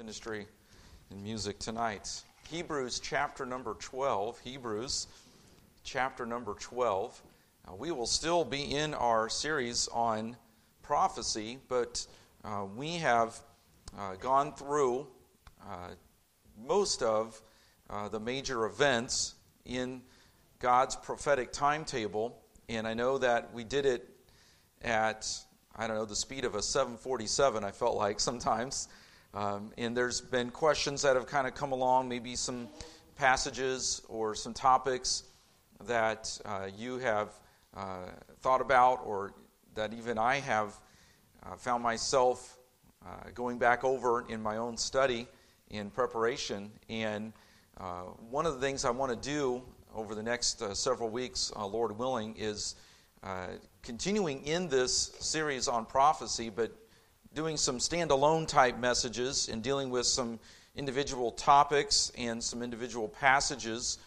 ministry and music tonight. Hebrews chapter number 12. Hebrews chapter number 12. Uh, we will still be in our series on prophecy, but uh, we have uh, gone through uh, most of uh, the major events in God's prophetic timetable, and I know that we did it at I don't know the speed of a 747. I felt like sometimes. Um, and there's been questions that have kind of come along, maybe some passages or some topics that uh, you have uh, thought about, or that even I have uh, found myself uh, going back over in my own study in preparation. And uh, one of the things I want to do over the next uh, several weeks, Lord willing, is continuing in this series on prophecy, but doing some standalone type messages and dealing with some individual topics and some individual passages.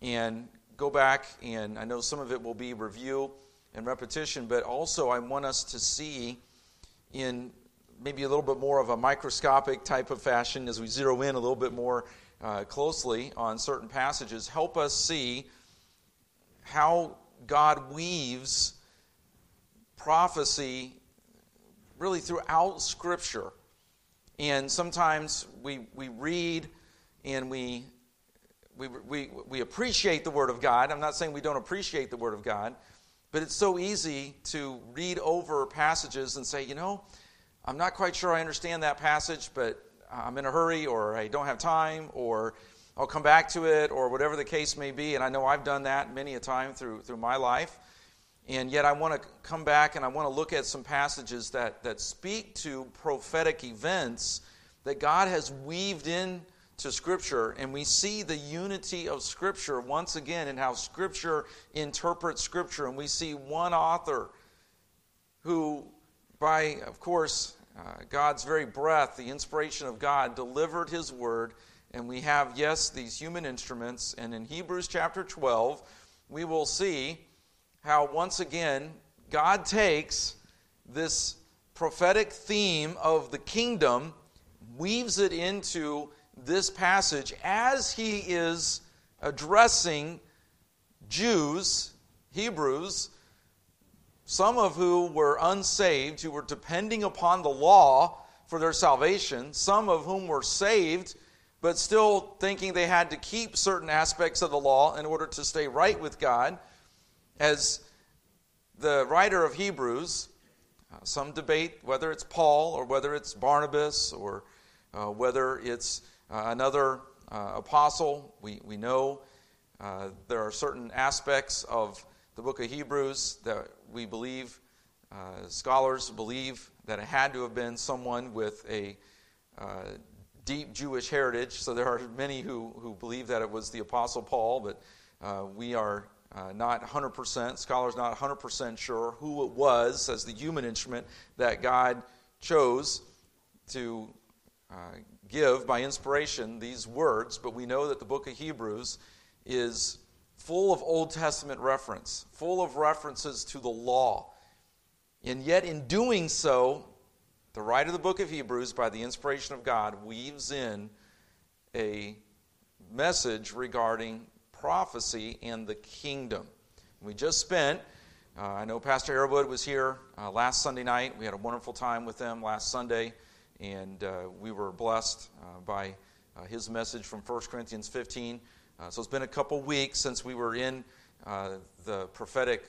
And go back and I know some of it will be review and repetition, but also I want us to see in maybe a little bit more of a microscopic type of fashion as we zero in a little bit more uh, closely on certain passages, help us see how God weaves prophecy really throughout Scripture. And sometimes we, we read and we, we, we, we appreciate the Word of God. I'm not saying we don't appreciate the Word of God, but it's so easy to read over passages and say, you know, I'm not quite sure I understand that passage, but I'm in a hurry, or I don't have time, or I'll come back to it, or whatever the case may be. And I know I've done that many a time through, through my life. And yet, I want to come back and I want to look at some passages that, that speak to prophetic events that God has weaved in to Scripture. And we see the unity of Scripture once again in how Scripture interprets Scripture. And we see one author who, by, of course, uh, God's very breath, the inspiration of God, delivered His word. And we have, yes, these human instruments. And in Hebrews chapter 12, we will see how, once again, God takes this prophetic theme of the kingdom, weaves it into this passage as he is addressing Jews, Hebrews, some of who were unsaved, who were depending upon the law for their salvation, some of whom were saved, but still thinking they had to keep certain aspects of the law in order to stay right with God as the writer of Hebrews, uh, some debate whether it's Paul or whether it's Barnabas or uh, whether it's uh, another uh, apostle. We, we know uh, there are certain aspects of the book of Hebrews that we believe, uh, scholars believe, that it had to have been someone with a deep Jewish heritage. So there are many who, who believe that it was the apostle Paul, but we are uh, not 100%, scholars not 100% sure who it was as the human instrument that God chose to uh, give by inspiration these words, but we know that the book of Hebrews is full of Old Testament reference, full of references to the law. And yet, in doing so, the writer of the book of Hebrews, by the inspiration of God, weaves in a message regarding prophecy in the kingdom. We just spent, uh, I know Pastor Arrowwood was here uh, last Sunday night. We had a wonderful time with them last Sunday, and uh, we were blessed uh, by uh, his message from 1 Corinthians 15. Uh, so it's been a couple weeks since we were in the prophetic,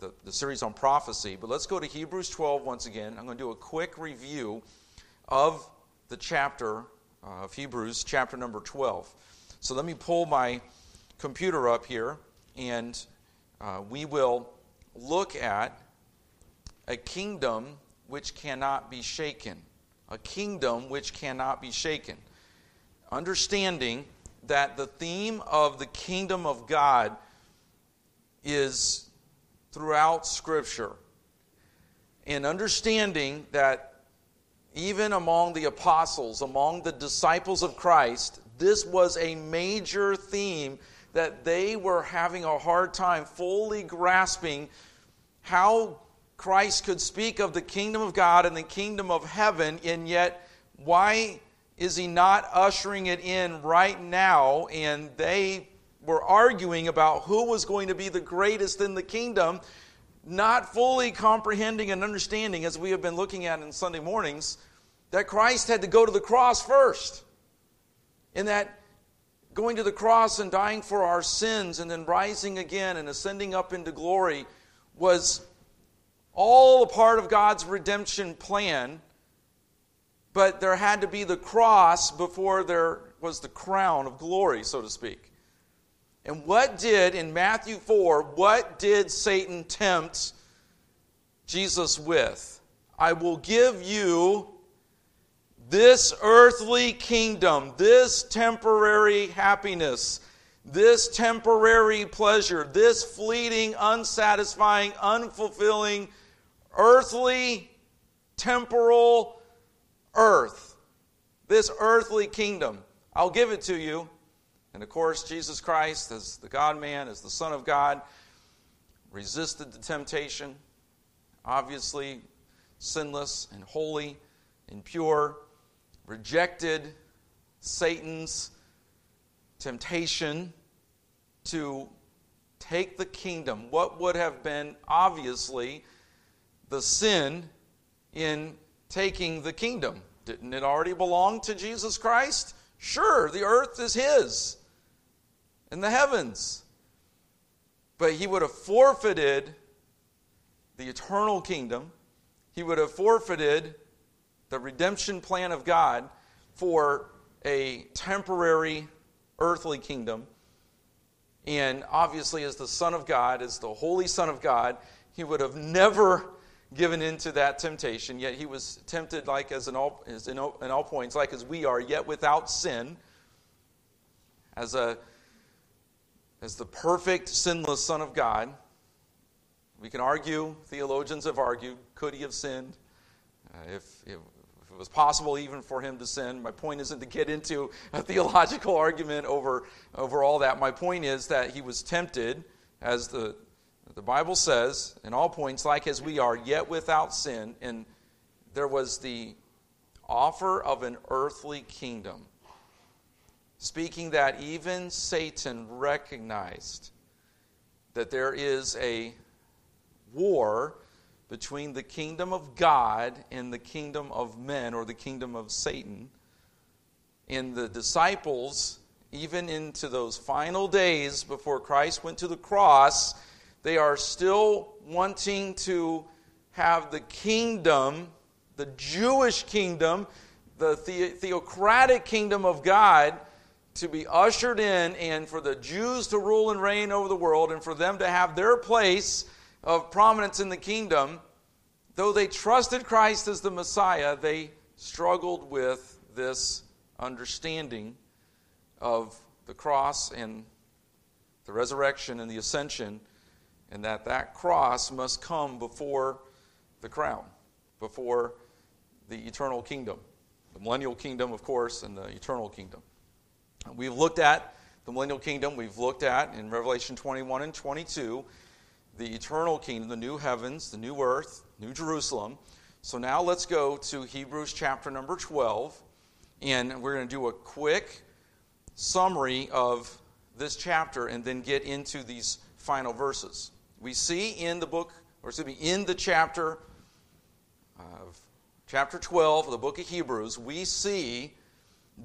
the, the series on prophecy. But let's go to Hebrews 12 once again. I'm going to do a quick review of the chapter of Hebrews, chapter number 12. So let me pull my computer up here, and uh, we will look at a kingdom which cannot be shaken. A kingdom which cannot be shaken. Understanding that the theme of the kingdom of God is throughout Scripture. And understanding that even among the apostles, among the disciples of Christ, this was a major theme that they were having a hard time fully grasping how Christ could speak of the kingdom of God and the kingdom of heaven, and yet why is he not ushering it in right now? And they were arguing about who was going to be the greatest in the kingdom, not fully comprehending and understanding, as we have been looking at in Sunday mornings, that Christ had to go to the cross first. And that going to the cross and dying for our sins and then rising again and ascending up into glory was all a part of God's redemption plan. But there had to be the cross before there was the crown of glory, so to speak. And what did, in Matthew 4, what did Satan tempt Jesus with? I will give you this earthly kingdom, this temporary happiness, this temporary pleasure, this fleeting, unsatisfying, unfulfilling, earthly, temporal earth, this earthly kingdom. I'll give it to you. And of course, Jesus Christ, as the God man, as the Son of God, resisted the temptation, obviously sinless and holy and pure rejected Satan's temptation to take the kingdom, what would have been obviously the sin in taking the kingdom? Didn't it already belong to Jesus Christ? Sure, the earth is His and the heavens. But He would have forfeited the eternal kingdom, He would have forfeited the redemption plan of God for a temporary earthly kingdom. And obviously, as the Son of God, as the Holy Son of God, he would have never given into that temptation. Yet he was tempted like as in all, as in all, in all points, like as we are, yet without sin. As a as the perfect, sinless Son of God. We can argue, theologians have argued, could he have sinned? Uh, if, if it was possible even for him to sin. My point isn't to get into a theological argument over, over all that. My point is that he was tempted, as the, the Bible says, in all points, like as we are, yet without sin. And there was the offer of an earthly kingdom, speaking that even Satan recognized that there is a war between the kingdom of God and the kingdom of men or the kingdom of Satan. And the disciples, even into those final days before Christ went to the cross, they are still wanting to have the kingdom, the Jewish kingdom, the, the theocratic kingdom of God to be ushered in and for the Jews to rule and reign over the world and for them to have their place of prominence in the kingdom, though they trusted Christ as the Messiah, they struggled with this understanding of the cross and the resurrection and the ascension, and that that cross must come before the crown, before the eternal kingdom. The millennial kingdom, of course, and the eternal kingdom. We've looked at the millennial kingdom, we've looked at in Revelation 21 and 22 the eternal kingdom, the new heavens, the new earth, New Jerusalem. So now let's go to Hebrews chapter number 12, and we're going to do a quick summary of this chapter and then get into these final verses. We see in the book, or excuse me, in the chapter of chapter 12 of the book of Hebrews, we see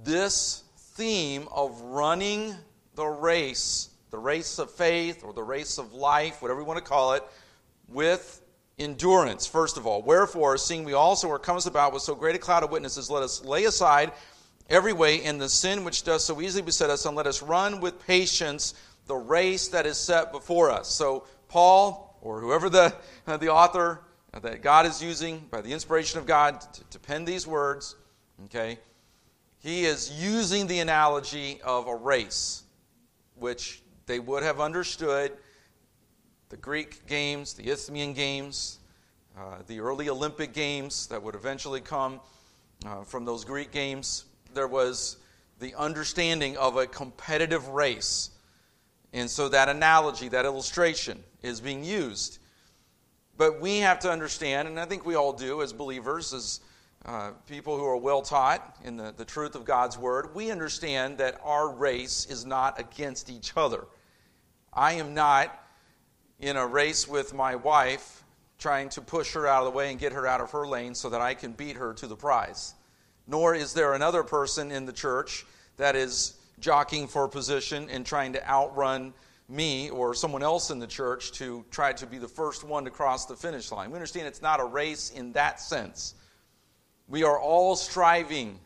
this theme of running the race the race of faith or the race of life, whatever you want to call it, with endurance, first of all. Wherefore, seeing we also are compassed about with so great a cloud of witnesses, let us lay aside every way and the sin which does so easily beset us, and let us run with patience the race that is set before us. So, Paul, or whoever the, uh, the author uh, that God is using by the inspiration of God to, to pen these words, okay, he is using the analogy of a race, which they would have understood the Greek games, the Isthmian games, uh, the early Olympic games that would eventually come uh, from those Greek games. There was the understanding of a competitive race. And so that analogy, that illustration, is being used. But we have to understand, and I think we all do as believers, as, uh, people who are well taught in the, the truth of God's word, we understand that our race is not against each other. I am not in a race with my wife trying to push her out of the way and get her out of her lane so that I can beat her to the prize. Nor is there another person in the church that is jockeying for position and trying to outrun me or someone else in the church to try to be the first one to cross the finish line. We understand it's not a race in that sense. We are all striving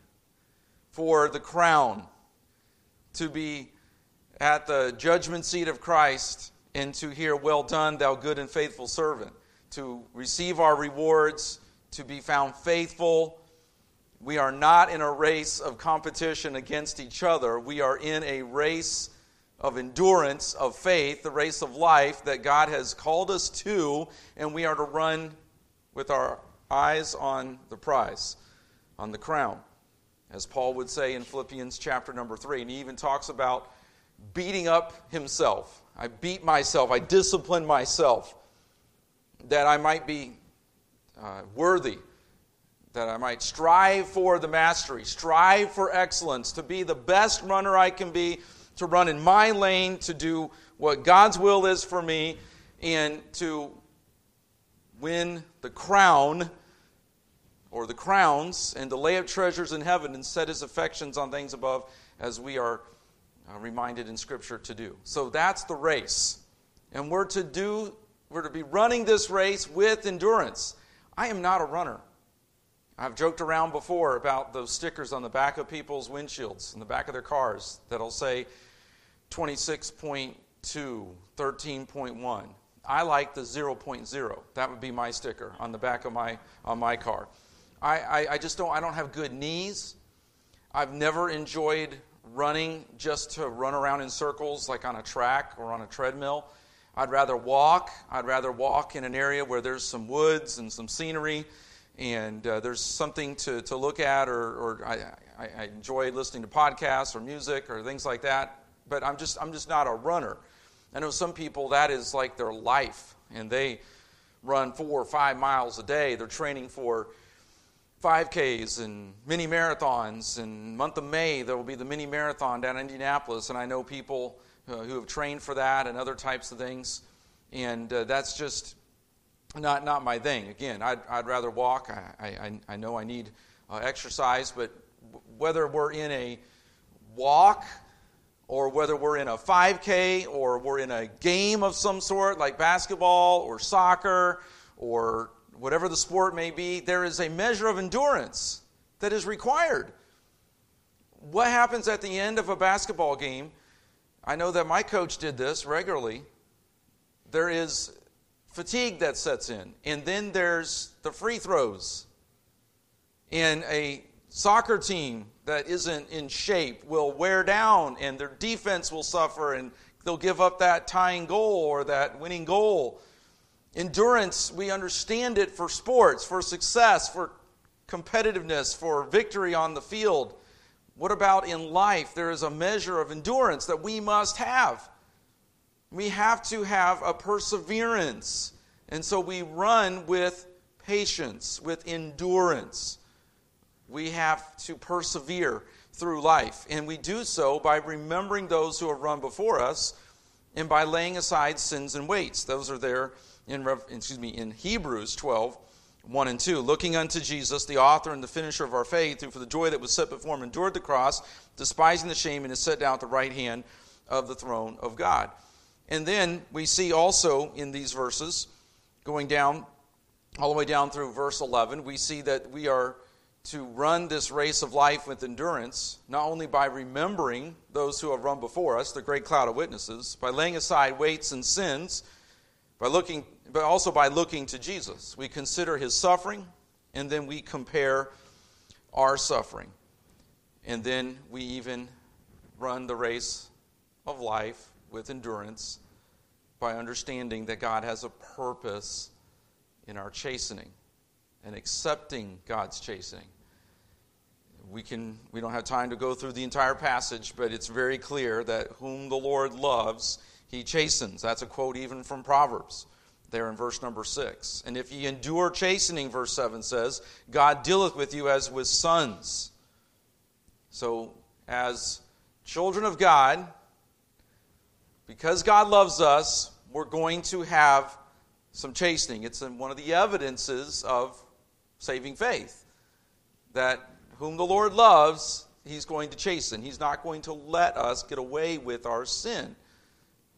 for the crown to be at the judgment seat of Christ and to hear, Well done, thou good and faithful servant, to receive our rewards, to be found faithful. We are not in a race of competition against each other. We are in a race of endurance, of faith, the race of life that God has called us to, and we are to run with our eyes on the prize, on the crown, as Paul would say in Philippians chapter number 3. And he even talks about beating up himself. I beat myself, I discipline myself that I might be uh, worthy, that I might strive for the mastery, strive for excellence, to be the best runner I can be, to run in my lane, to do what God's will is for me, and to win the crown or the crowns and to lay up treasures in heaven and set his affections on things above as we are uh, reminded in scripture to do. So that's the race. And we're to do we're to be running this race with endurance. I am not a runner. I've joked around before about those stickers on the back of people's windshields in the back of their cars that'll say 26.2 13.1 I like the 0.0. That would be my sticker on the back of my on my car. I, I, I, just don't I don't have good knees. I've never enjoyed running just to run around in circles like on a track or on a treadmill. I'd rather walk. I'd rather walk in an area where there's some woods and some scenery and uh, there's something to, to look at, or, or I, I, I enjoy listening to podcasts or music or things like that. But I'm just, I'm just not a runner. I know some people that is like their life, and they run four or five miles a day. They're training for 5Ks and mini marathons. In month of May, there will be the mini marathon down in Indianapolis, and I know people uh, who have trained for that and other types of things. And uh, that's just not, not my thing. Again, I'd, I'd rather walk. I, I, I know I need uh, exercise, but whether we're in a walk or whether we're in a 5K or we're in a game of some sort like basketball or soccer or whatever the sport may be, there is a measure of endurance that is required. What happens at the end of a basketball game? I know that my coach did this regularly. There is fatigue that sets in, and then there's the free throws. In a soccer team that isn't in shape will wear down and their defense will suffer and they'll give up that tying goal or that winning goal. Endurance, we understand it for sports, for success, for competitiveness, for victory on the field. What about in life? There is a measure of endurance that we must have. We have to have a perseverance. And so we run with patience, with endurance we have to persevere through life. And we do so by remembering those who have run before us and by laying aside sins and weights. Those are there in, excuse me, in Hebrews 12, 1 and 2. Looking unto Jesus, the author and the finisher of our faith, who for the joy that was set before him endured the cross, despising the shame, and is set down at the right hand of the throne of God. And then we see also in these verses, going down all the way down through verse 11, we see that we are to run this race of life with endurance, not only by remembering those who have run before us, the great cloud of witnesses, by laying aside weights and sins, by looking, but also by looking to Jesus. We consider his suffering, and then we compare our suffering. And then we even run the race of life with endurance by understanding that God has a purpose in our chastening and accepting God's chastening we can we don't have time to go through the entire passage but it's very clear that whom the lord loves he chastens that's a quote even from proverbs there in verse number 6. And if ye endure chastening, verse 7 says, God dealeth with you as with sons. So, as children of God, because God loves us, we're going to have some chastening. It's one of the evidences of saving faith that whom the Lord loves, he's going to chasten. He's not going to let us get away with our sin.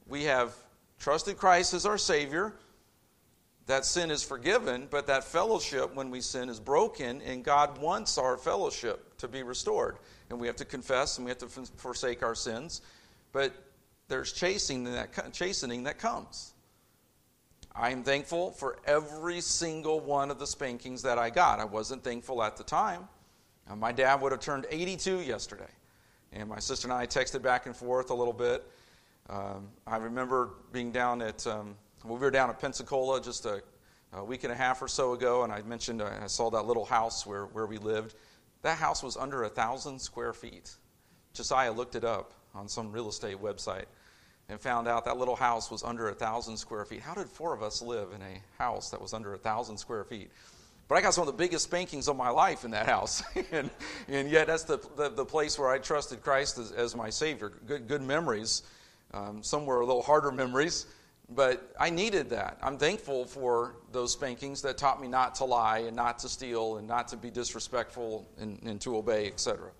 We have trusted Christ as our Savior. That sin is forgiven, but that fellowship, when we sin, is broken, and God wants our fellowship to be restored. And we have to confess and we have to forsake our sins. But there's chastening that, chastening that comes. I am thankful for every single one of the spankings that I got. I wasn't thankful at the time. Uh, my dad would have turned 82 yesterday. And my sister and I texted back and forth a little bit. Um, I remember being down at, um, well, we were down at Pensacola just a, a, week and a half or so ago, and I mentioned uh, I saw that little house where, where we lived. That house was under a thousand square feet. Josiah looked it up on some real estate website and found out that little house was under a thousand square feet. How did four of us live in a house that was under a thousand square feet? But I got some of the biggest spankings of my life in that house. and, and yet, that's the, the, the, place where I trusted Christ as, as my Savior. Good, good memories. Um, some were a little harder memories, but I needed that. I'm thankful for those spankings that taught me not to lie and not to steal and not to be disrespectful and, and to obey, etc.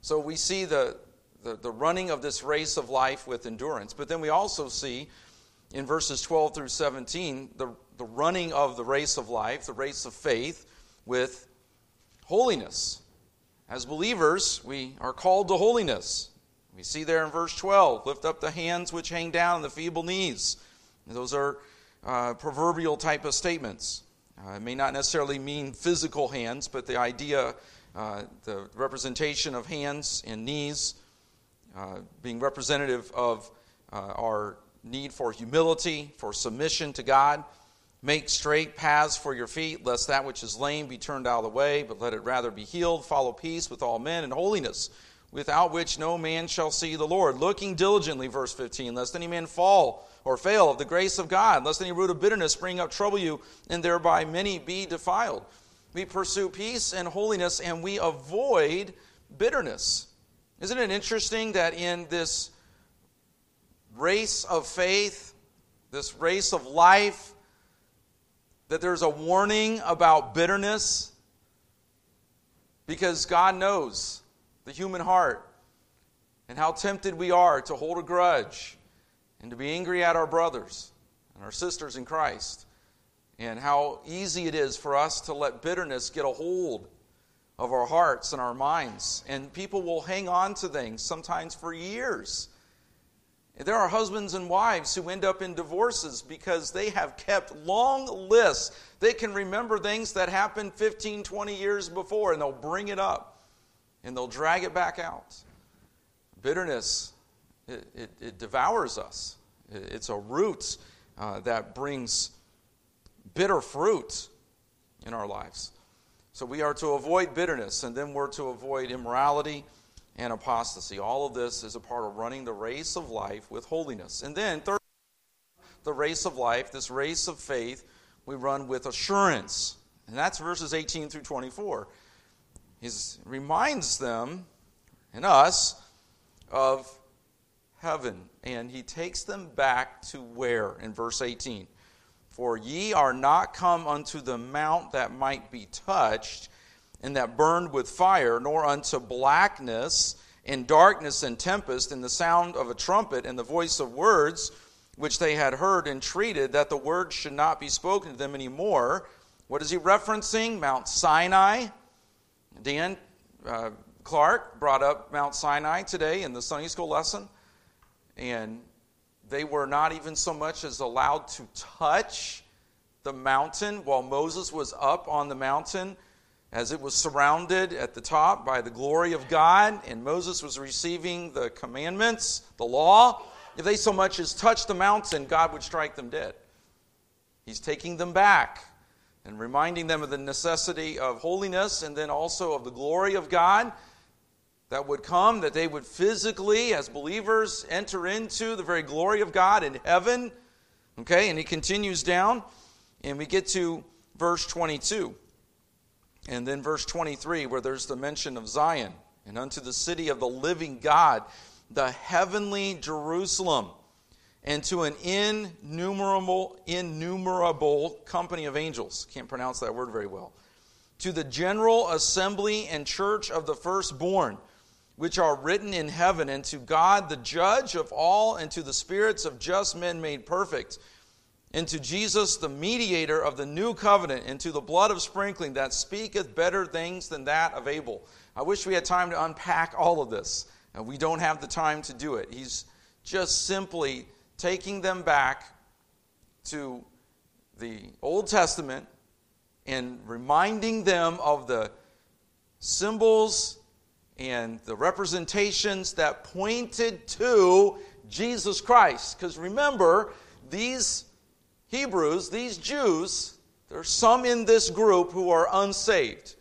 So we see the, the, the running of this race of life with endurance. But then we also see in verses 12 through 17 the, the running of the race of life, the race of faith, with holiness. As believers, we are called to holiness. We see there in verse 12 lift up the hands which hang down and the feeble knees. Those are uh, proverbial type of statements. Uh, it may not necessarily mean physical hands, but the idea, uh, the representation of hands and knees uh, being representative of uh, our need for humility, for submission to God. Make straight paths for your feet, lest that which is lame be turned out of the way, but let it rather be healed. Follow peace with all men and holiness, without which no man shall see the Lord. Looking diligently, verse 15, lest any man fall or fail of the grace of God, lest any root of bitterness spring up trouble you, and thereby many be defiled. We pursue peace and holiness, and we avoid bitterness. Isn't it interesting that in this race of faith, this race of life, that there's a warning about bitterness? Because God knows the human heart and how tempted we are to hold a grudge and to be angry at our brothers and our sisters in Christ, and how easy it is for us to let bitterness get a hold of our hearts and our minds. And people will hang on to things sometimes for years. There are husbands and wives who end up in divorces because they have kept long lists. They can remember things that happened 15, 20 years before, and they'll bring it up and they'll drag it back out. Bitterness, it, it, it devours us, it's a root uh, that brings bitter fruit in our lives. So we are to avoid bitterness, and then we're to avoid immorality and apostasy. All of this is a part of running the race of life with holiness. And then, third, the race of life, this race of faith, we run with assurance. And that's verses 18 through 24. He reminds them and us of heaven. And he takes them back to where in verse 18? For ye are not come unto the mount that might be touched, and that burned with fire, nor unto blackness, and darkness, and tempest, and the sound of a trumpet, and the voice of words, which they had heard, entreated that the word should not be spoken to them any more. What is he referencing? Mount Sinai. Dan uh, Clark brought up Mount Sinai today in the Sunday school lesson. And they were not even so much as allowed to touch the mountain while Moses was up on the mountain, as it was surrounded at the top by the glory of God, and Moses was receiving the commandments, the law. If they so much as touched the mountain, God would strike them dead. He's taking them back and reminding them of the necessity of holiness and then also of the glory of God that would come, that they would physically, as believers, enter into the very glory of God in heaven. Okay, and he continues down, and we get to verse 22. And then verse 23, where there's the mention of Zion, and unto the city of the living God, the heavenly Jerusalem, and to an innumerable, innumerable company of angels. Can't pronounce that word very well. To the general assembly and church of the firstborn, which are written in heaven, and to God, the judge of all, and to the spirits of just men made perfect and to Jesus, the mediator of the new covenant, into the blood of sprinkling that speaketh better things than that of Abel. I wish we had time to unpack all of this. And we don't have the time to do it. He's just simply taking them back to the Old Testament and reminding them of the symbols and the representations that pointed to Jesus Christ. Because remember, these Hebrews, these Jews, there are some in this group who are unsaved,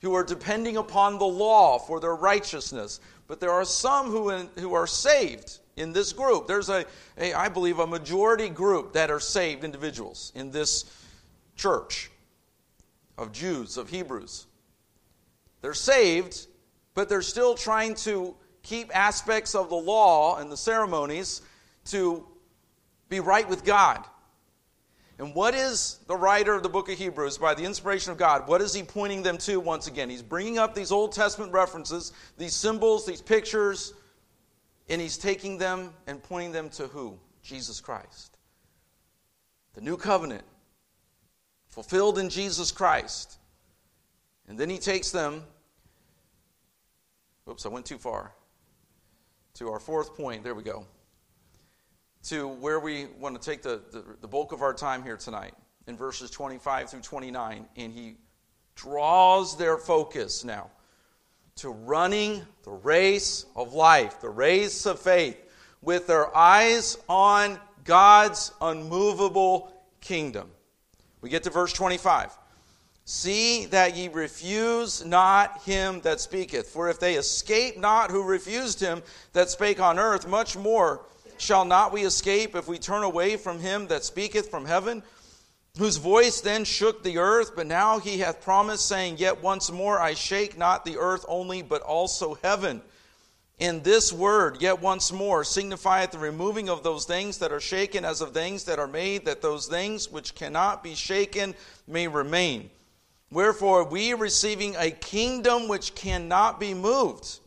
who are depending upon the law for their righteousness. But there are some who, in, who are saved in this group. There's a, a, I believe, a majority group that are saved individuals in this church of Jews, of Hebrews. They're saved, but they're still trying to keep aspects of the law and the ceremonies to be right with God. And what is the writer of the book of Hebrews, by the inspiration of God, what is he pointing them to once again? He's bringing up these Old Testament references, these symbols, these pictures, and he's taking them and pointing them to who? Jesus Christ. The new covenant, fulfilled in Jesus Christ. And then he takes them, oops, I went too far, to our fourth point. There we go to where we want to take the, the, the, bulk of our time here tonight in verses 25 through 29. And he draws their focus now to running the race of life, the race of faith, with their eyes on God's unmovable kingdom. We get to verse 25. See that ye refuse not him that speaketh. For if they escape not who refused him that spake on earth, much more Shall not we escape if we turn away from him that speaketh from heaven? Whose voice then shook the earth, but now he hath promised, saying, Yet once more I shake not the earth only, but also heaven. In this word, yet once more, signifieth the removing of those things that are shaken as of things that are made, that those things which cannot be shaken may remain. Wherefore, we receiving a kingdom which cannot be moved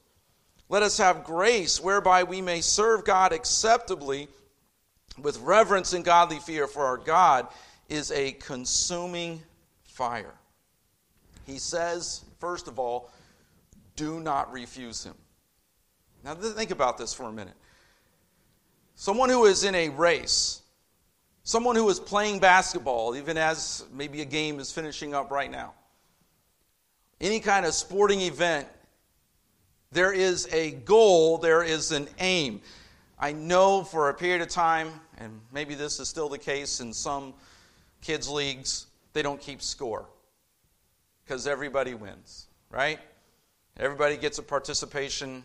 let us have grace whereby we may serve God acceptably with reverence and godly fear, for our God is a consuming fire. He says, first of all, do not refuse him. Now, think about this for a minute. Someone who is in a race, someone who is playing basketball, even as maybe a game is finishing up right now, any kind of sporting event there is a goal, there is an aim. I know for a period of time, and maybe this is still the case in some kids' leagues, they don't keep score because everybody wins, right? Everybody gets a participation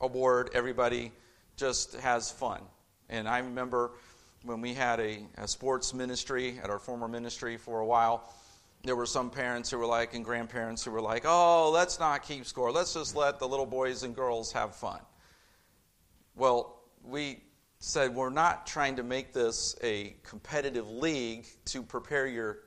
award, everybody just has fun. And I remember when we had a, a sports ministry at our former ministry for a while there were some parents who were like, and grandparents who were like, oh, let's not keep score. Let's just let the little boys and girls have fun. Well, we said we're not trying to make this a competitive league to prepare your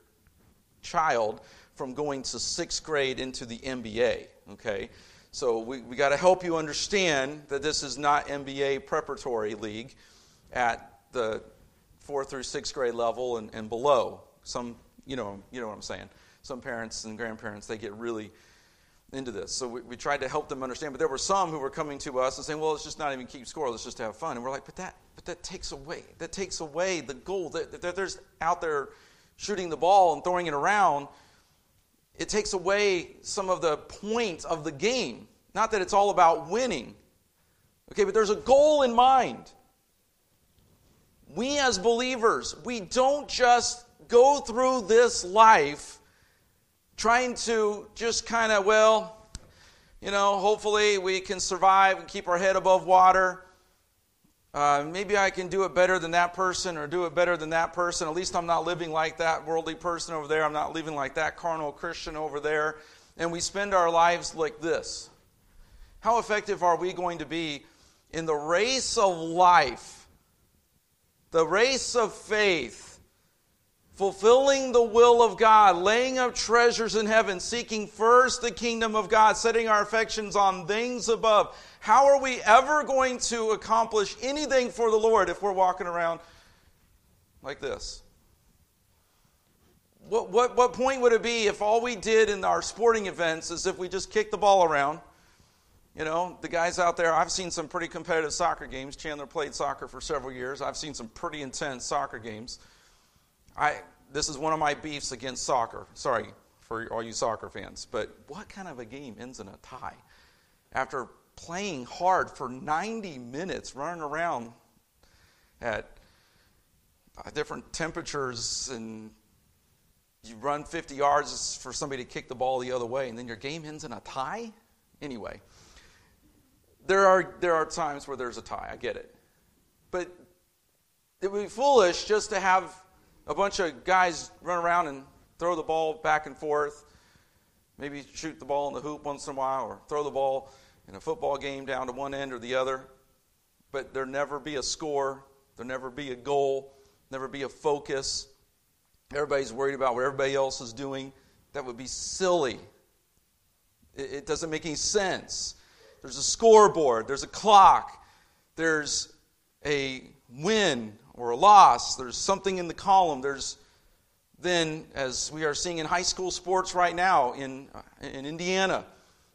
child from going to sixth grade into the NBA, okay? So we, we got to help you understand that this is not NBA preparatory league at the fourth through sixth grade level and, and below. Some you know, you know what I'm saying. Some parents and grandparents, they get really into this. So we, we tried to help them understand. But there were some who were coming to us and saying, well, let's just not even keep score. Let's just have fun. And we're like, but that, but that takes away. That takes away the goal. That, there's out there shooting the ball and throwing it around. It takes away some of the point of the game. Not that it's all about winning. Okay, but there's a goal in mind. We as believers, we don't just go through this life trying to just kind of, well, you know, hopefully we can survive and keep our head above water. uh, maybe I can do it better than that person or do it better than that person. At least I'm not living like that worldly person over there. I'm not living like that carnal Christian over there. And we spend our lives like this. How effective are we going to be in the race of life, the race of faith? Fulfilling the will of God, laying up treasures in heaven, seeking first the kingdom of God, setting our affections on things above. How are we ever going to accomplish anything for the Lord if we're walking around like this? What, what, what point would it be if all we did in our sporting events is if we just kicked the ball around? You know, the guys out there, I've seen some pretty competitive soccer games. Chandler played soccer for several years. I've seen some pretty intense soccer games. I, this is one of my beefs against soccer. Sorry for all you soccer fans, but what kind of a game ends in a tie? After playing hard for 90 minutes, running around at uh, different temperatures, and you run 50 yards for somebody to kick the ball the other way, and then your game ends in a tie? Anyway, there are, there are times where there's a tie, I get it. But it would be foolish just to have a bunch of guys run around and throw the ball back and forth, maybe shoot the ball in the hoop once in a while, or throw the ball in a football game down to one end or the other. But there never be a score, there never be a goal, never be a focus. Everybody's worried about what everybody else is doing. That would be silly. It, it doesn't make any sense. There's a scoreboard, there's a clock, there's a win or a loss. There's something in the column. There's then, as we are seeing in high school sports right now in, uh, in Indiana,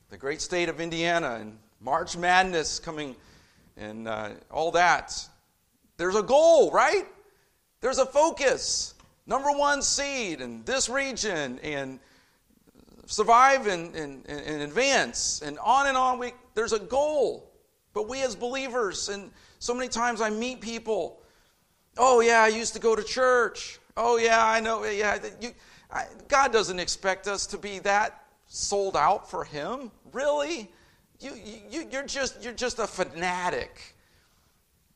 the great state of Indiana, and March Madness coming, and uh, all that. There's a goal, right? There's a focus. Number one seed in this region, and survive and, and, and advance, and on and on. We, there's a goal. But we as believers, and so many times I meet people Oh, yeah, I used to go to church. Oh, yeah, I know. Yeah, you, I, God doesn't expect us to be that sold out for Him. Really? You, you, you're, just, you're just a fanatic.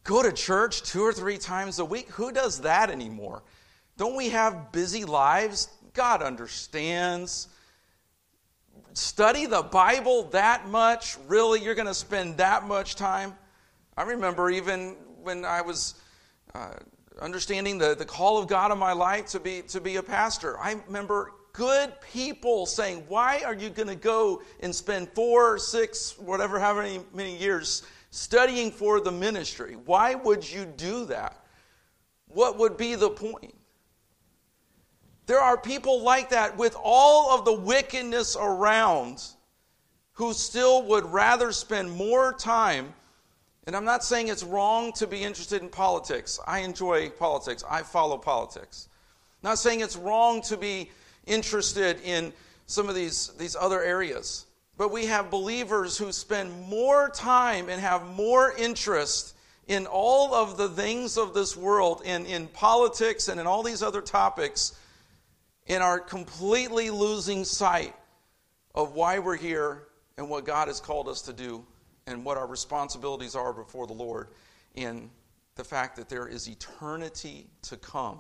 Go to church two or three times a week? Who does that anymore? Don't we have busy lives? God understands. Study the Bible that much? Really? You're going to spend that much time? I remember even when I was uh, understanding the, the call of God on my life to be, to be a pastor. I remember good people saying, Why are you going to go and spend four, six, whatever, how many, many years studying for the ministry? Why would you do that? What would be the point? There are people like that with all of the wickedness around who still would rather spend more time and I'm not saying it's wrong to be interested in politics. I enjoy politics, I follow politics. I'm not saying it's wrong to be interested in some of these, these other areas. But we have believers who spend more time and have more interest in all of the things of this world, in, in politics and in all these other topics, and are completely losing sight of why we're here and what God has called us to do and what our responsibilities are before the Lord in the fact that there is eternity to come.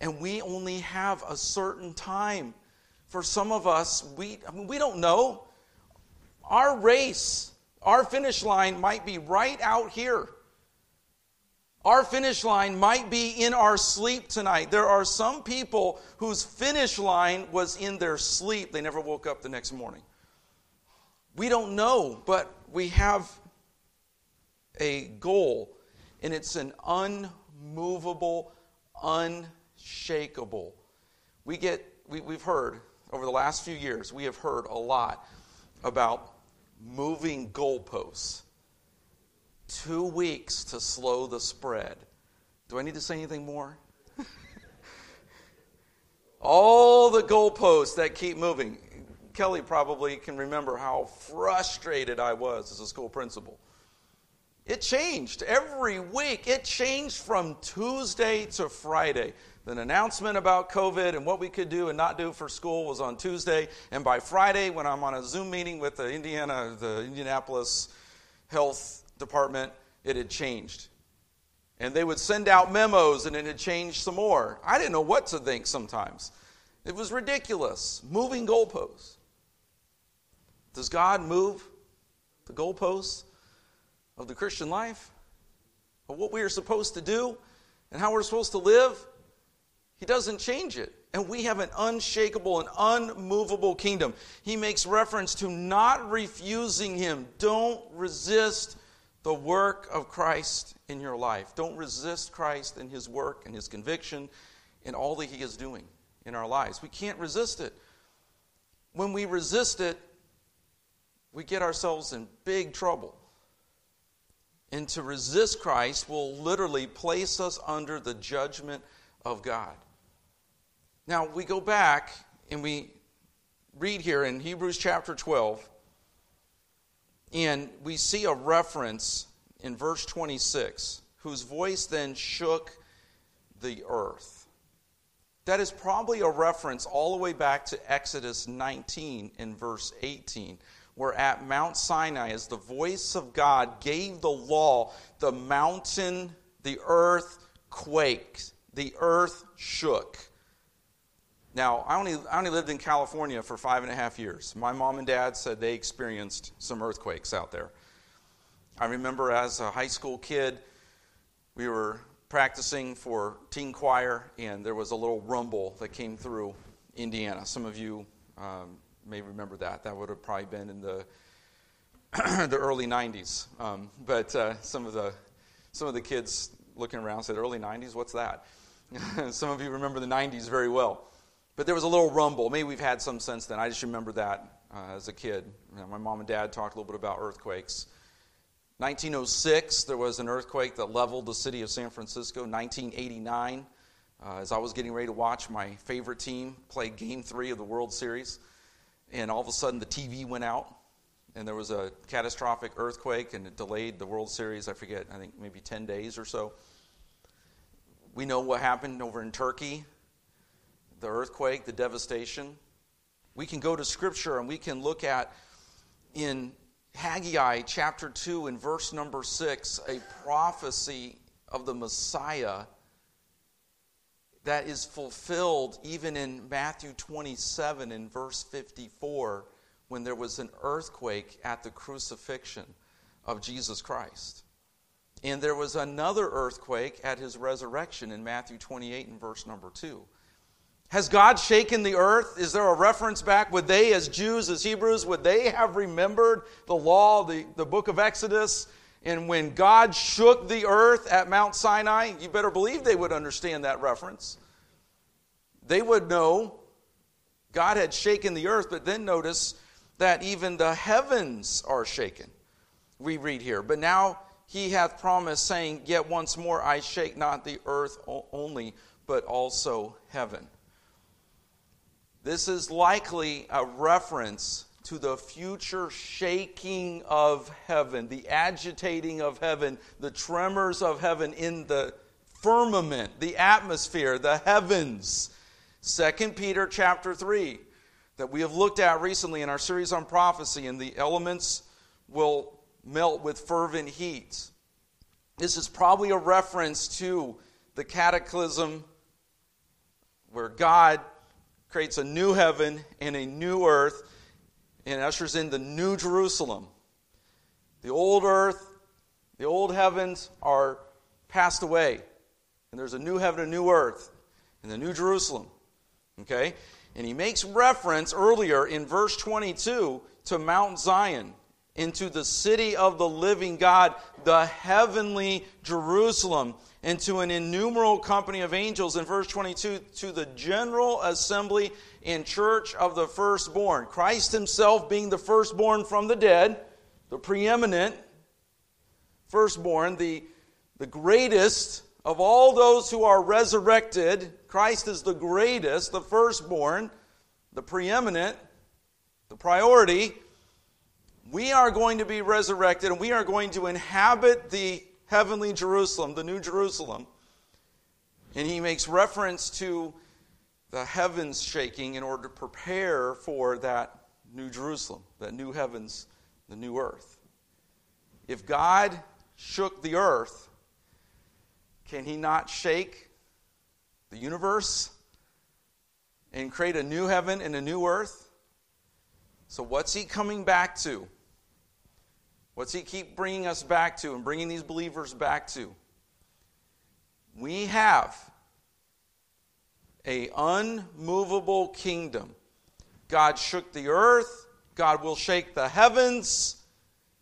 And we only have a certain time. For some of us, we, I mean, we don't know. Our race, our finish line might be right out here. Our finish line might be in our sleep tonight. There are some people whose finish line was in their sleep. They never woke up the next morning. We don't know, but we have a goal, and it's an unmovable, unshakable. We get, we, we've heard over the last few years, we have heard a lot about moving goalposts. Two weeks to slow the spread. Do I need to say anything more? All the goalposts that keep moving. Kelly probably can remember how frustrated I was as a school principal. It changed every week. It changed from Tuesday to Friday. The announcement about COVID and what we could do and not do for school was on Tuesday. And by Friday, when I'm on a Zoom meeting with the Indiana, the Indianapolis Health Department, it had changed. And they would send out memos and it had changed some more. I didn't know what to think sometimes. It was ridiculous. Moving goalposts. Does God move the goalposts of the Christian life? Of what we are supposed to do and how we're supposed to live? He doesn't change it. And we have an unshakable and unmovable kingdom. He makes reference to not refusing Him. Don't resist the work of Christ in your life. Don't resist Christ and His work and His conviction and all that He is doing in our lives. We can't resist it. When we resist it, we get ourselves in big trouble. And to resist Christ will literally place us under the judgment of God. Now, we go back and we read here in Hebrews chapter 12, and we see a reference in verse 26 whose voice then shook the earth. That is probably a reference all the way back to Exodus 19 in verse 18, where at Mount Sinai, as the voice of God gave the law, the mountain, the earth quaked, the earth shook. Now, I only, I only lived in California for five and a half years. My mom and dad said they experienced some earthquakes out there. I remember as a high school kid, we were practicing for teen choir, and there was a little rumble that came through Indiana. Some of you um, may remember that. That would have probably been in the the early 90s. Um, but uh, some of the some of the kids looking around said, "Early 90s? What's that?" some of you remember the 90s very well. But there was a little rumble. Maybe we've had some since then. I just remember that uh, as a kid. You know, my mom and dad talked a little bit about earthquakes. 1906, there was an earthquake that leveled the city of San Francisco. 1989, uh, as I was getting ready to watch my favorite team play Game Three of the World Series, and all of a sudden the TV went out, and there was a catastrophic earthquake, and it delayed the World Series. I forget, I think maybe 10 days or so. We know what happened over in Turkey the earthquake, the devastation. We can go to Scripture and we can look at in Haggai chapter 2 and verse number 6 a prophecy of the Messiah that is fulfilled even in Matthew 27 and verse 54 when there was an earthquake at the crucifixion of Jesus Christ. And there was another earthquake at his resurrection in Matthew 28 and verse number 2. Has God shaken the earth? Is there a reference back? Would they, as Jews, as Hebrews, would they have remembered the law, the, the book of Exodus? And when God shook the earth at Mount Sinai, you better believe they would understand that reference. They would know God had shaken the earth, but then notice that even the heavens are shaken. We read here. But now he hath promised, saying, Yet once more I shake not the earth only, but also heaven. This is likely a reference to the future shaking of heaven, the agitating of heaven, the tremors of heaven in the firmament, the atmosphere, the heavens. 2 Peter chapter 3 that we have looked at recently in our series on prophecy and the elements will melt with fervent heat. This is probably a reference to the cataclysm where God creates a new heaven and a new earth and ushers in the new Jerusalem. The old earth, the old heavens are passed away, and there's a new heaven, a new earth, and the new Jerusalem. Okay? And he makes reference earlier in verse 22 to Mount Zion, into the city of the living God, the heavenly Jerusalem and to an innumerable company of angels in verse 22 to the general assembly in church of the firstborn. Christ himself being the firstborn from the dead, the preeminent firstborn, the, the greatest of all those who are resurrected. Christ is the greatest, the firstborn, the preeminent, the priority. We are going to be resurrected and we are going to inhabit the heavenly Jerusalem, the New Jerusalem. And he makes reference to the heavens shaking in order to prepare for that New Jerusalem, that new heavens, the new earth. If God shook the earth, can he not shake the universe and create a new heaven and a new earth? So, what's he coming back to? What's he keep bringing us back to and bringing these believers back to? We have a unmovable kingdom. God shook the earth, God will shake the heavens.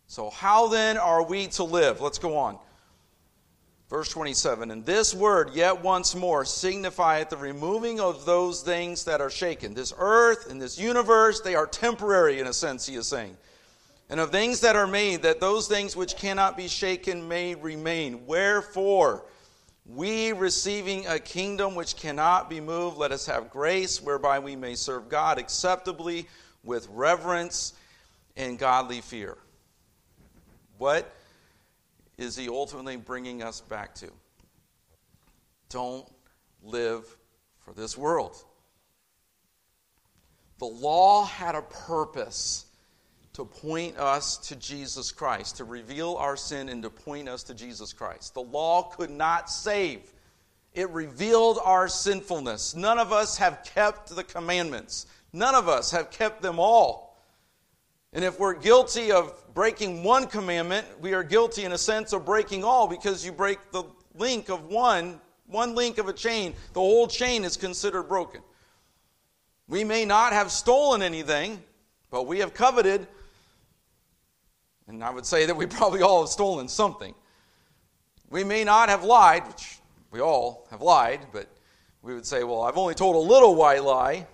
So, how then are we to live? Let's go on. Verse 27 And this word, yet once more, signifieth the removing of those things that are shaken. This earth and this universe, they are temporary in a sense, he is saying. And of things that are made, that those things which cannot be shaken may remain. Wherefore, we receiving a kingdom which cannot be moved, let us have grace whereby we may serve God acceptably with reverence and godly fear. What is he ultimately bringing us back to? Don't live for this world. The law had a purpose to point us to Jesus Christ, to reveal our sin and to point us to Jesus Christ. The law could not save, it revealed our sinfulness. None of us have kept the commandments, none of us have kept them all. And if we're guilty of breaking one commandment, we are guilty in a sense of breaking all because you break the link of one, one link of a chain, the whole chain is considered broken. We may not have stolen anything, but we have coveted and I would say that we probably all have stolen something. We may not have lied, which we all have lied, but we would say, well, I've only told a little white lie.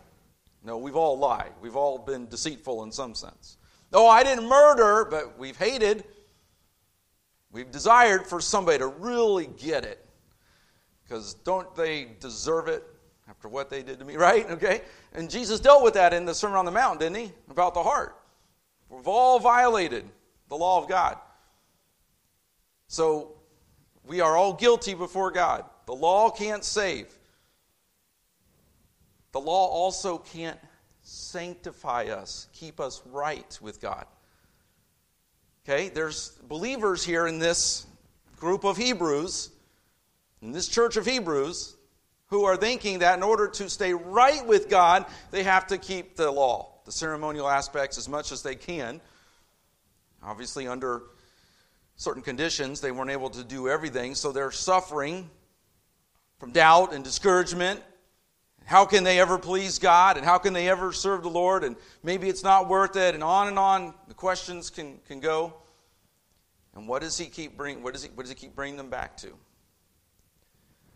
No, we've all lied. We've all been deceitful in some sense. No, I didn't murder, but we've hated. We've desired for somebody to really get it. Because don't they deserve it after what they did to me, right? Okay? And Jesus dealt with that in the Sermon on the Mount, didn't he? About the heart. We've all violated the law of God. So we are all guilty before God. The law can't save. The law also can't sanctify us, keep us right with God. Okay, there's believers here in this group of Hebrews, in this church of Hebrews, who are thinking that in order to stay right with God, they have to keep the law, the ceremonial aspects, as much as they can. Obviously, under certain conditions, they weren't able to do everything, so they're suffering from doubt and discouragement. How can they ever please God? And how can they ever serve the Lord? And maybe it's not worth it, and on and on the questions can, can go. And what does he keep bring, what does he, what does he keep bringing them back to?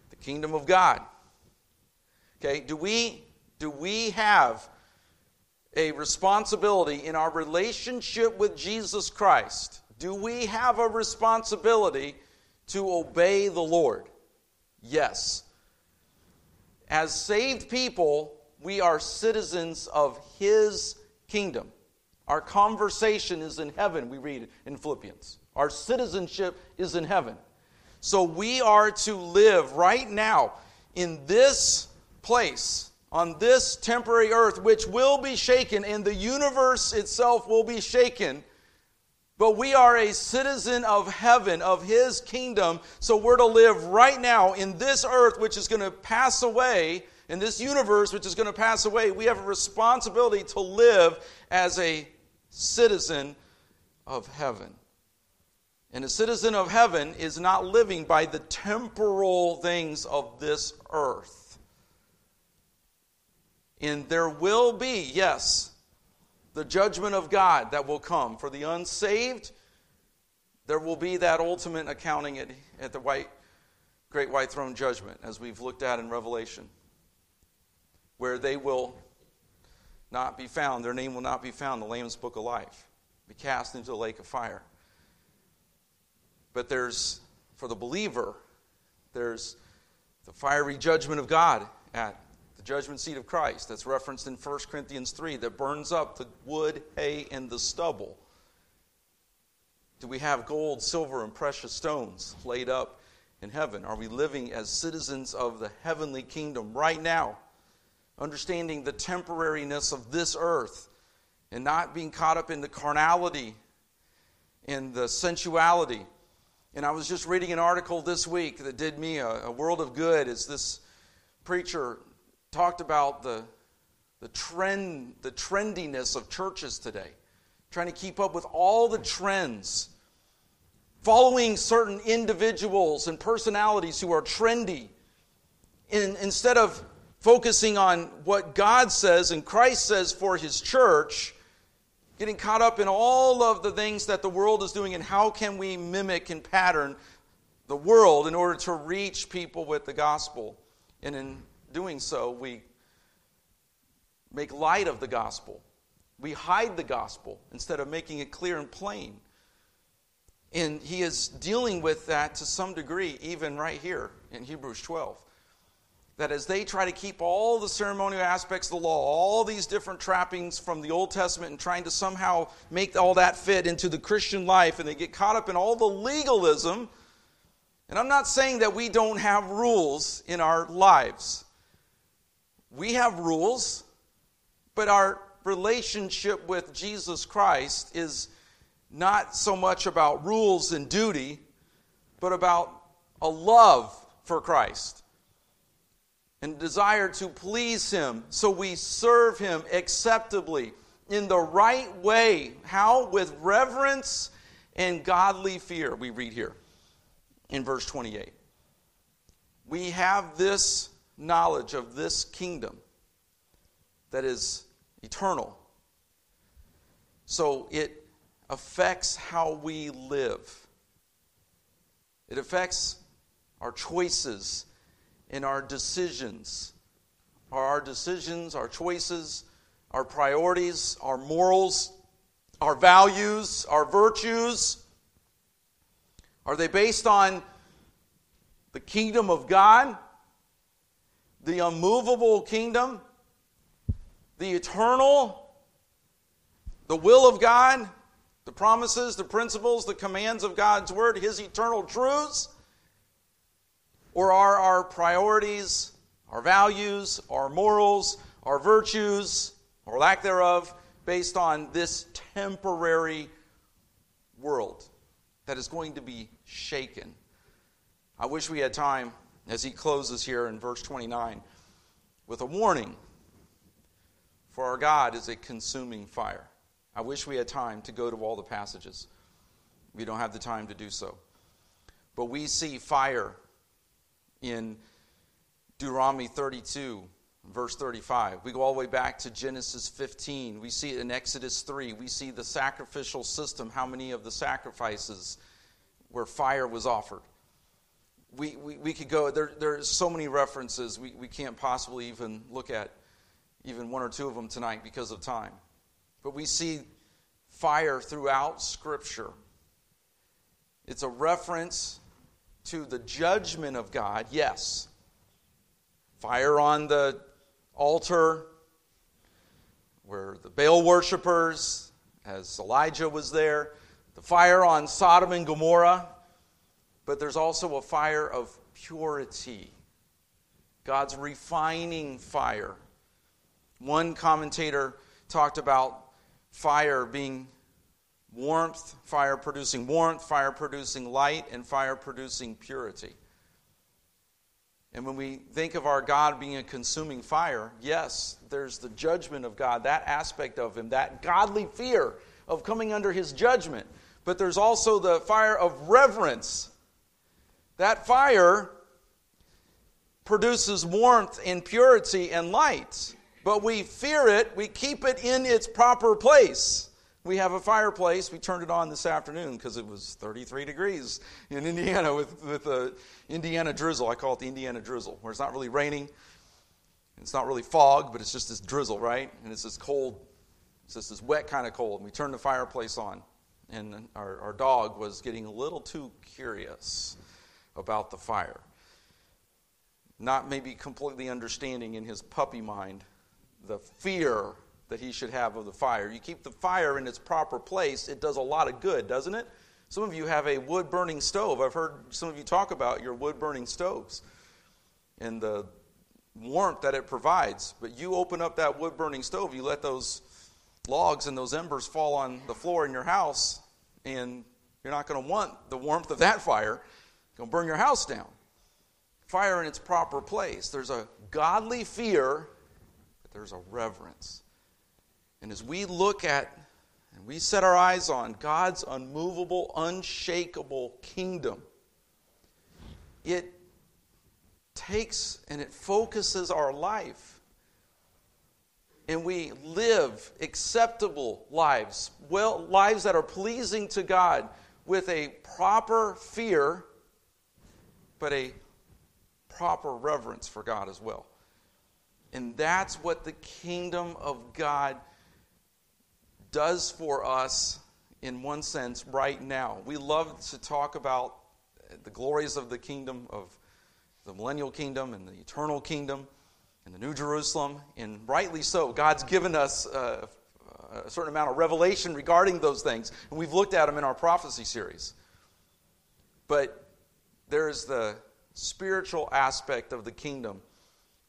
The kingdom of God. Okay, do we do we have a responsibility in our relationship with Jesus Christ? Do we have a responsibility to obey the Lord? Yes. As saved people, we are citizens of His kingdom. Our conversation is in heaven, we read in Philippians. Our citizenship is in heaven. So we are to live right now in this place on this temporary earth, which will be shaken, and the universe itself will be shaken. But we are a citizen of heaven, of His kingdom, so we're to live right now in this earth, which is going to pass away, in this universe, which is going to pass away. We have a responsibility to live as a citizen of heaven. And a citizen of heaven is not living by the temporal things of this earth. And there will be, yes, the judgment of God that will come. For the unsaved, there will be that ultimate accounting at, at the white, great white throne judgment, as we've looked at in Revelation, where they will not be found, their name will not be found in the Lamb's book of life, be cast into the lake of fire. But there's, for the believer, there's the fiery judgment of God at the judgment seat of Christ that's referenced in 1 Corinthians 3 that burns up the wood, hay, and the stubble. Do we have gold, silver, and precious stones laid up in heaven? Are we living as citizens of the heavenly kingdom right now, understanding the temporariness of this earth and not being caught up in the carnality and the sensuality And I was just reading an article this week that did me a, a world of good as this preacher talked about the, the trend, the trendiness of churches today, trying to keep up with all the trends, following certain individuals and personalities who are trendy, in, instead of focusing on what God says and Christ says for his church getting caught up in all of the things that the world is doing and how can we mimic and pattern the world in order to reach people with the gospel. And in doing so, we make light of the gospel. We hide the gospel instead of making it clear and plain. And he is dealing with that to some degree, even right here in Hebrews 12 that as they try to keep all the ceremonial aspects of the law, all these different trappings from the Old Testament, and trying to somehow make all that fit into the Christian life, and they get caught up in all the legalism. And I'm not saying that we don't have rules in our lives. We have rules, but our relationship with Jesus Christ is not so much about rules and duty, but about a love for Christ and desire to please Him. So we serve Him acceptably in the right way. How? With reverence and godly fear, we read here in verse 28. We have this knowledge of this kingdom that is eternal. So it affects how we live. It affects our choices and our decisions. Are our decisions, our choices, our priorities, our morals, our values, our virtues, are they based on the kingdom of God, the unmovable kingdom, the eternal, the will of God, the promises, the principles, the commands of God's word, His eternal truths? Or are our priorities, our values, our morals, our virtues, or lack thereof, based on this temporary world that is going to be shaken? I wish we had time as he closes here in verse 29 with a warning for our God is a consuming fire. I wish we had time to go to all the passages. We don't have the time to do so. But we see fire in Deuteronomy 32, verse 35. We go all the way back to Genesis 15. We see it in Exodus 3. We see the sacrificial system, how many of the sacrifices where fire was offered. We, we, we could go, there, there's so many references, we, we can't possibly even look at even one or two of them tonight because of time. But we see fire throughout Scripture. It's a reference to the judgment of God, yes. Fire on the altar where the Baal worshippers, as Elijah was there, the fire on Sodom and Gomorrah, but there's also a fire of purity. God's refining fire. One commentator talked about fire being warmth, fire producing warmth, fire producing light, and fire producing purity. And when we think of our God being a consuming fire, yes, there's the judgment of God, that aspect of Him, that godly fear of coming under His judgment. But there's also the fire of reverence. That fire produces warmth and purity and light. But we fear it, we keep it in its proper place. We have a fireplace. We turned it on this afternoon because it was 33 degrees in Indiana with, with Indiana drizzle. I call it the Indiana drizzle, where it's not really raining. It's not really fog, but it's just this drizzle, right? And it's this cold, it's just this wet kind of cold. And we turned the fireplace on, and our, our dog was getting a little too curious about the fire. Not maybe completely understanding in his puppy mind the fear that he should have of the fire. You keep the fire in its proper place, it does a lot of good, doesn't it? Some of you have a wood burning stove. I've heard some of you talk about your wood burning stoves and the warmth that it provides. But you open up that wood burning stove, you let those logs and those embers fall on the floor in your house, and You're not going to want the warmth of that fire. To burn your house down. Fire in its proper place. There's a godly fear, but there's a reverence. And as we look at and we set our eyes on God's unmovable, unshakable kingdom, it takes and it focuses our life. And we live acceptable lives, well, lives that are pleasing to God with a proper fear, but a proper reverence for God as well. And that's what the kingdom of God does for us in one sense right now. We love to talk about the glories of the kingdom of the millennial kingdom and the eternal kingdom and the New Jerusalem, and rightly so. God's given us uh, a certain amount of revelation regarding those things, and we've looked at them in our prophecy series. But there's the spiritual aspect of the kingdom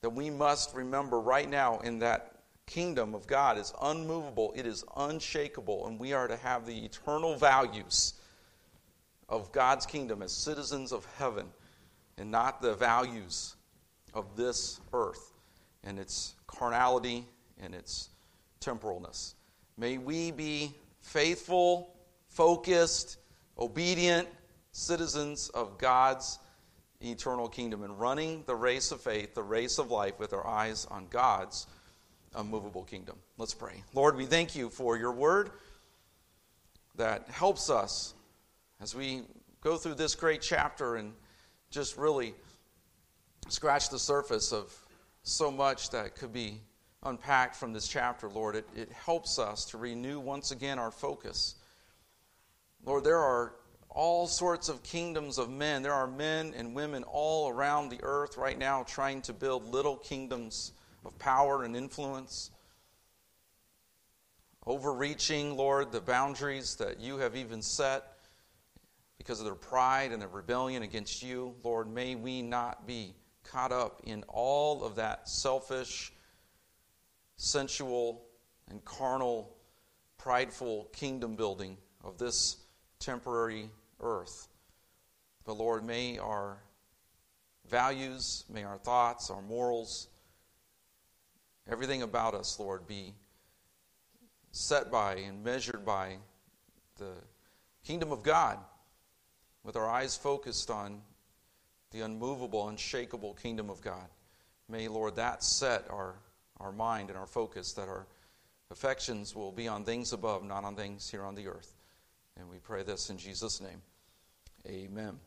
that we must remember right now in that kingdom of God is unmovable, it is unshakable, and we are to have the eternal values of God's kingdom as citizens of heaven and not the values of this earth and its carnality and its temporalness. May we be faithful, focused, obedient citizens of God's eternal kingdom and running the race of faith, the race of life, with our eyes on God's unmovable kingdom. Let's pray. Lord, we thank you for your word that helps us as we go through this great chapter and just really scratch the surface of so much that could be unpacked from this chapter, Lord. It, it helps us to renew once again our focus. Lord, there are all sorts of kingdoms of men. There are men and women all around the earth right now trying to build little kingdoms of power and influence. Overreaching, Lord, the boundaries that you have even set because of their pride and their rebellion against you. Lord, may we not be caught up in all of that selfish, sensual, and carnal, prideful kingdom building of this temporary earth. But Lord, may our values, may our thoughts, our morals, everything about us, Lord, be set by and measured by the kingdom of God with our eyes focused on the unmovable, unshakable kingdom of God. May, Lord, that set our, our mind and our focus, that our affections will be on things above, not on things here on the earth. And we pray this in Jesus' name. Amen.